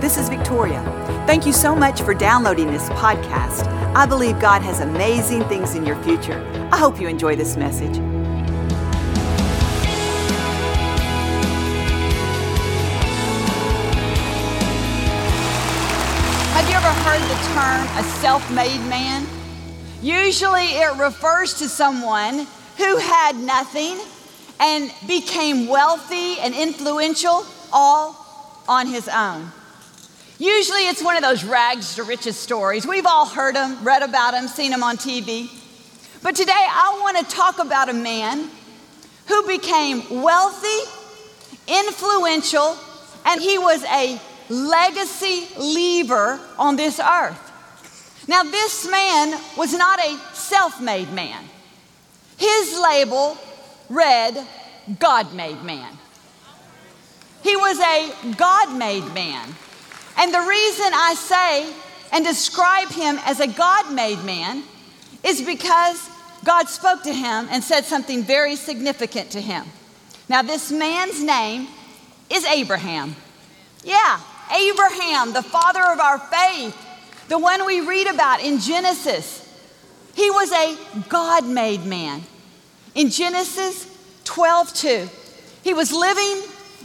This is Victoria. Thank you so much for downloading this podcast. I believe God has amazing things in your future. I hope you enjoy this message. Have you ever heard the term a self made man? Usually it refers to someone who had nothing and became wealthy and influential all on his own. Usually it's one of those rags to riches stories. We've all heard them, read about them, seen them on TV. But today I want to talk about a man who became wealthy, influential, and he was a legacy leaver on this earth. Now, this man was not a self made man. His label read God made man. He was a God made man. And the reason I say and describe him as a God made man is because God spoke to him and said something very significant to him. Now, this man's name is Abraham. Yeah, Abraham, the father of our faith, the one we read about in Genesis. He was a God made man. In Genesis 12 2, he was living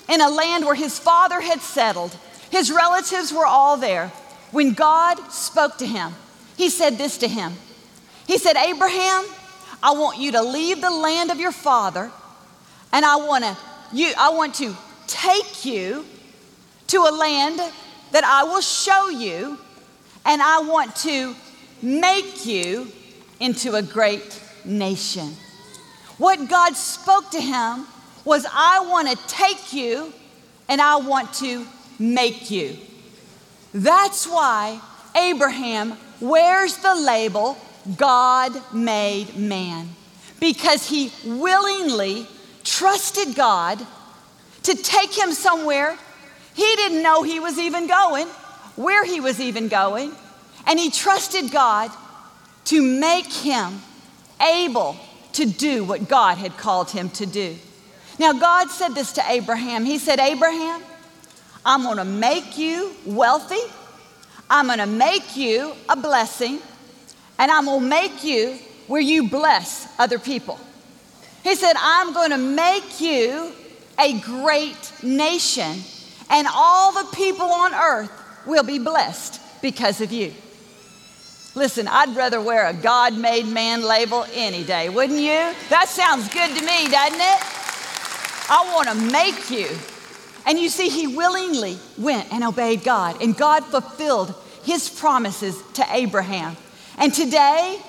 in a land where his father had settled. His relatives were all there. When God spoke to him, he said this to him He said, Abraham, I want you to leave the land of your father, and I want to, you, I want to take you to a land that I will show you, and I want to make you into a great nation. What God spoke to him was, I want to take you and I want to make you. That's why Abraham wears the label God made man, because he willingly trusted God to take him somewhere he didn't know he was even going, where he was even going, and he trusted God to make him able to do what God had called him to do. Now, God said this to Abraham. He said, Abraham, I'm going to make you wealthy. I'm going to make you a blessing. And I'm going to make you where you bless other people. He said, I'm going to make you a great nation, and all the people on earth will be blessed because of you. Listen, I'd rather wear a God made man label any day, wouldn't you? That sounds good to me, doesn't it? I want to make you. And you see, he willingly went and obeyed God, and God fulfilled his promises to Abraham. And today,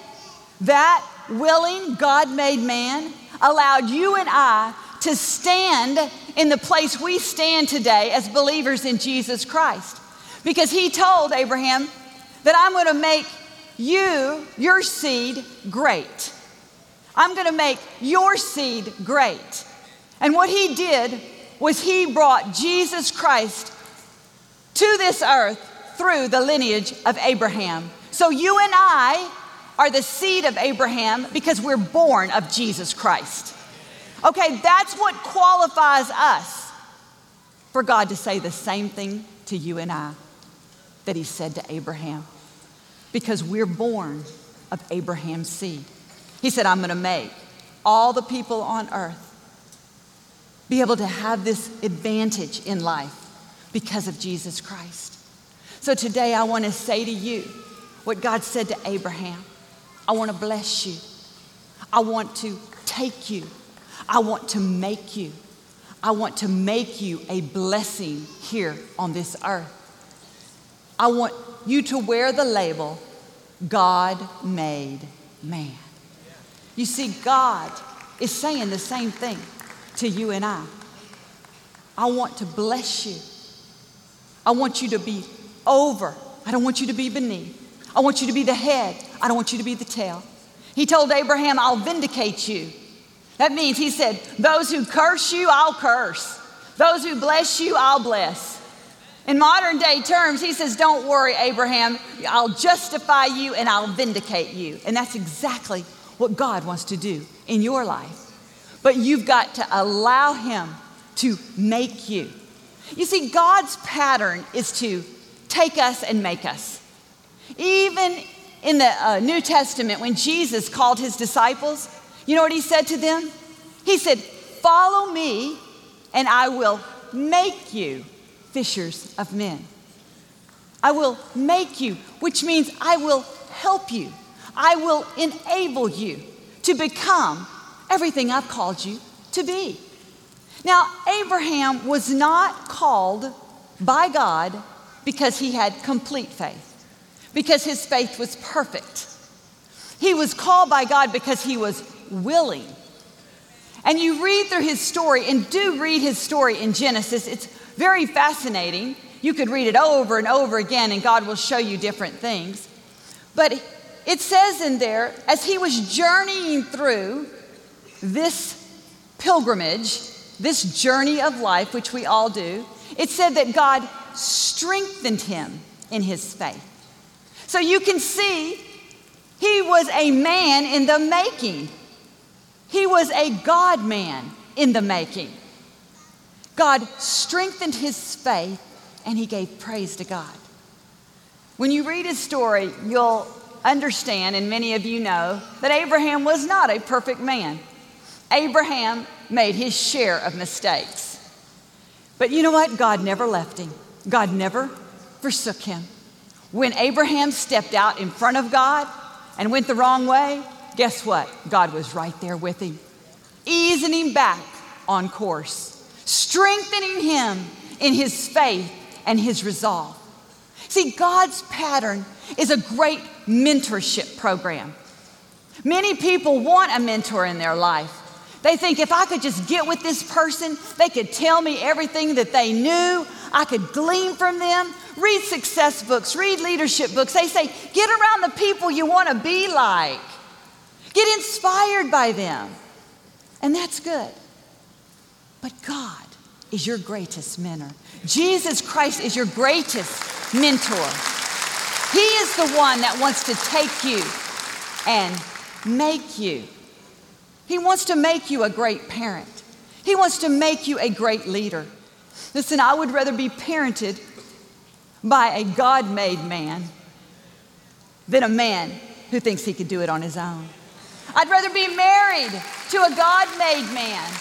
that willing, God made man allowed you and I to stand in the place we stand today as believers in Jesus Christ. Because he told Abraham that I'm going to make you, your seed, great. I'm going to make your seed great. And what he did was he brought Jesus Christ to this earth through the lineage of Abraham. So you and I are the seed of Abraham because we're born of Jesus Christ. Okay, that's what qualifies us for God to say the same thing to you and I that he said to Abraham because we're born of Abraham's seed. He said, I'm going to make all the people on earth be able to have this advantage in life because of Jesus Christ. So today I want to say to you what God said to Abraham I want to bless you, I want to take you, I want to make you. I want to make you a blessing here on this earth. I want you to wear the label God made man. You see, God is saying the same thing to you and I. I want to bless you. I want you to be over. I don't want you to be beneath. I want you to be the head. I don't want you to be the tail. He told Abraham, I'll vindicate you. That means he said, Those who curse you, I'll curse. Those who bless you, I'll bless. In modern day terms, he says, Don't worry, Abraham, I'll justify you and I'll vindicate you. And that's exactly what God wants to do in your life. But you've got to allow him to make you. You see, God's pattern is to take us and make us. Even in the uh, New Testament, when Jesus called his disciples, you know what he said to them? He said, Follow me, and I will make you fishers of men. I will make you, which means I will help you. I will enable you to become everything I've called you to be. Now, Abraham was not called by God because he had complete faith, because his faith was perfect. He was called by God because he was willing. And you read through his story, and do read his story in Genesis. It's very fascinating. You could read it over and over again, and God will show you different things. But it says in there, as he was journeying through this pilgrimage, this journey of life, which we all do, it said that God strengthened him in his faith. So you can see he was a man in the making. He was a God man in the making. God strengthened his faith and he gave praise to God. When you read his story, you'll understand, and many of you know, that Abraham was not a perfect man. Abraham made his share of mistakes. But you know what? God never left him, God never forsook him. When Abraham stepped out in front of God and went the wrong way, guess what? God was right there with him, easing him back on course, strengthening him in his faith and his resolve. See, God's pattern is a great mentorship program. Many people want a mentor in their life. They think if I could just get with this person, they could tell me everything that they knew. I could glean from them. Read success books, read leadership books. They say, get around the people you want to be like, get inspired by them. And that's good. But God is your greatest mentor. Jesus Christ is your greatest mentor. He is the one that wants to take you and make you. He wants to make you a great parent. He wants to make you a great leader. Listen, I would rather be parented by a God made man than a man who thinks he could do it on his own. I'd rather be married to a God made man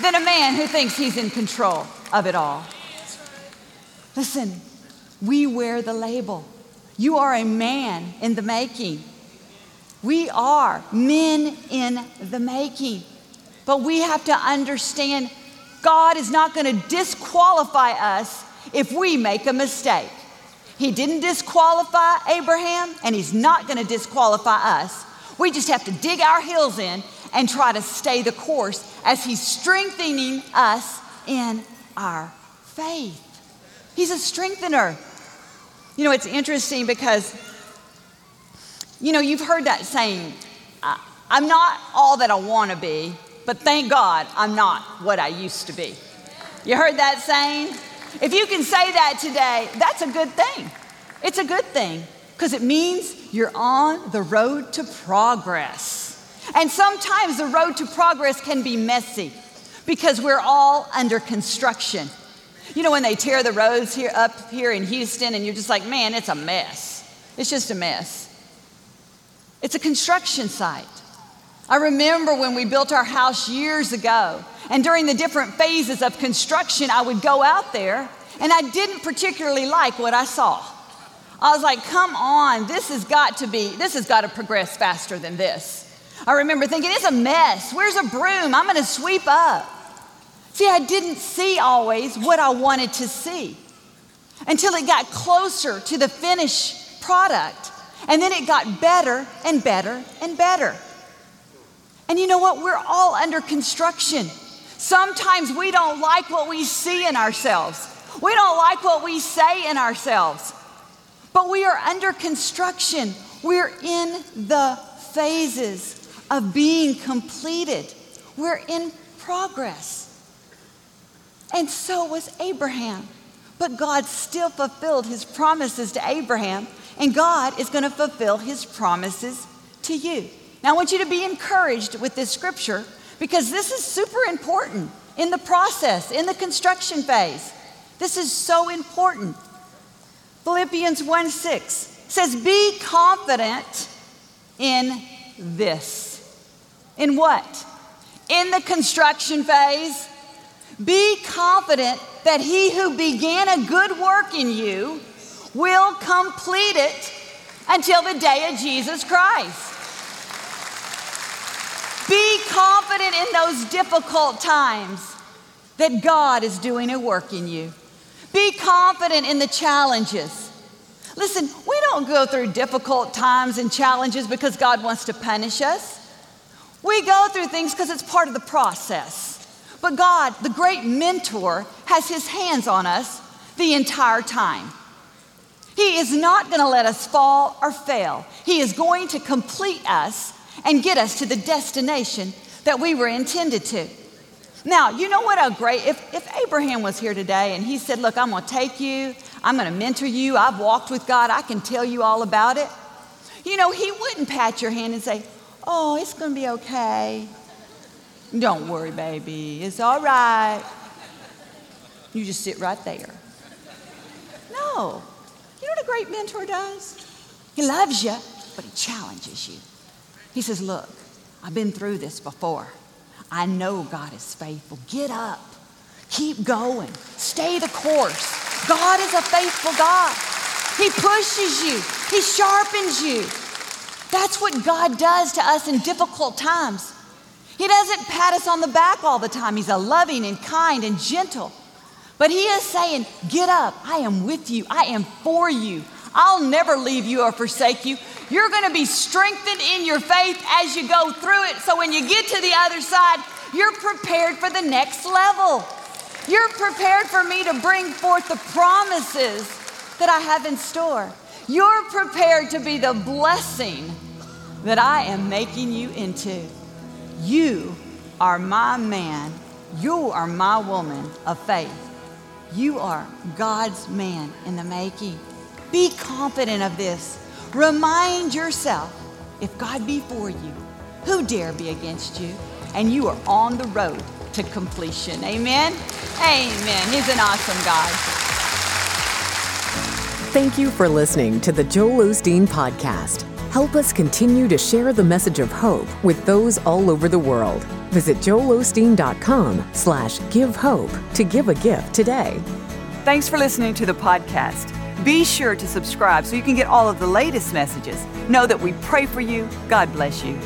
than a man who thinks he's in control of it all. Listen, we wear the label. You are a man in the making. We are men in the making. But we have to understand God is not going to disqualify us if we make a mistake. He didn't disqualify Abraham, and He's not going to disqualify us. We just have to dig our heels in and try to stay the course as He's strengthening us in our faith. He's a strengthener. You know, it's interesting because, you know, you've heard that saying, I'm not all that I want to be, but thank God I'm not what I used to be. You heard that saying? If you can say that today, that's a good thing. It's a good thing because it means you're on the road to progress. And sometimes the road to progress can be messy because we're all under construction. You know, when they tear the roads here up here in Houston, and you're just like, man, it's a mess. It's just a mess. It's a construction site. I remember when we built our house years ago, and during the different phases of construction, I would go out there, and I didn't particularly like what I saw. I was like, come on, this has got to be, this has got to progress faster than this. I remember thinking, it's a mess. Where's a broom? I'm going to sweep up. See, I didn't see always what I wanted to see until it got closer to the finished product. And then it got better and better and better. And you know what? We're all under construction. Sometimes we don't like what we see in ourselves, we don't like what we say in ourselves. But we are under construction. We're in the phases of being completed. We're in progress. And so was Abraham. But God still fulfilled his promises to Abraham, and God is going to fulfill his promises to you. Now, I want you to be encouraged with this scripture because this is super important in the process, in the construction phase. This is so important. Philippians 1 6 says, Be confident in this. In what? In the construction phase. Be confident that he who began a good work in you will complete it until the day of Jesus Christ. Be confident in those difficult times that God is doing a work in you. Be confident in the challenges. Listen, we don't go through difficult times and challenges because God wants to punish us. We go through things because it's part of the process. But God, the great mentor, has his hands on us the entire time. He is not going to let us fall or fail. He is going to complete us and get us to the destination that we were intended to. Now, you know what a great, if, if Abraham was here today and he said, Look, I'm going to take you, I'm going to mentor you, I've walked with God, I can tell you all about it. You know, he wouldn't pat your hand and say, Oh, it's going to be okay. Don't worry, baby. It's all right. You just sit right there. No. You know what a great mentor does? He loves you, but he challenges you. He says, Look, I've been through this before. I know God is faithful. Get up. Keep going. Stay the course. God is a faithful God. He pushes you, He sharpens you. That's what God does to us in difficult times. He doesn't pat us on the back all the time. He's a loving and kind and gentle. But He is saying, Get up. I am with you. I am for you. I'll never leave you or forsake you. You're going to be strengthened in your faith as you go through it. So when you get to the other side, you're prepared for the next level. You're prepared for me to bring forth the promises that I have in store. You're prepared to be the blessing that I am making you into. You are my man. You are my woman of faith. You are God's man in the making. Be confident of this. Remind yourself if God be for you, who dare be against you? And you are on the road to completion. Amen. Amen. He's an awesome God. Thank you for listening to the Joel Osteen Podcast. Help us continue to share the message of hope with those all over the world. Visit joelosteen.com slash give hope to give a gift today. Thanks for listening to the podcast. Be sure to subscribe so you can get all of the latest messages. Know that we pray for you. God bless you.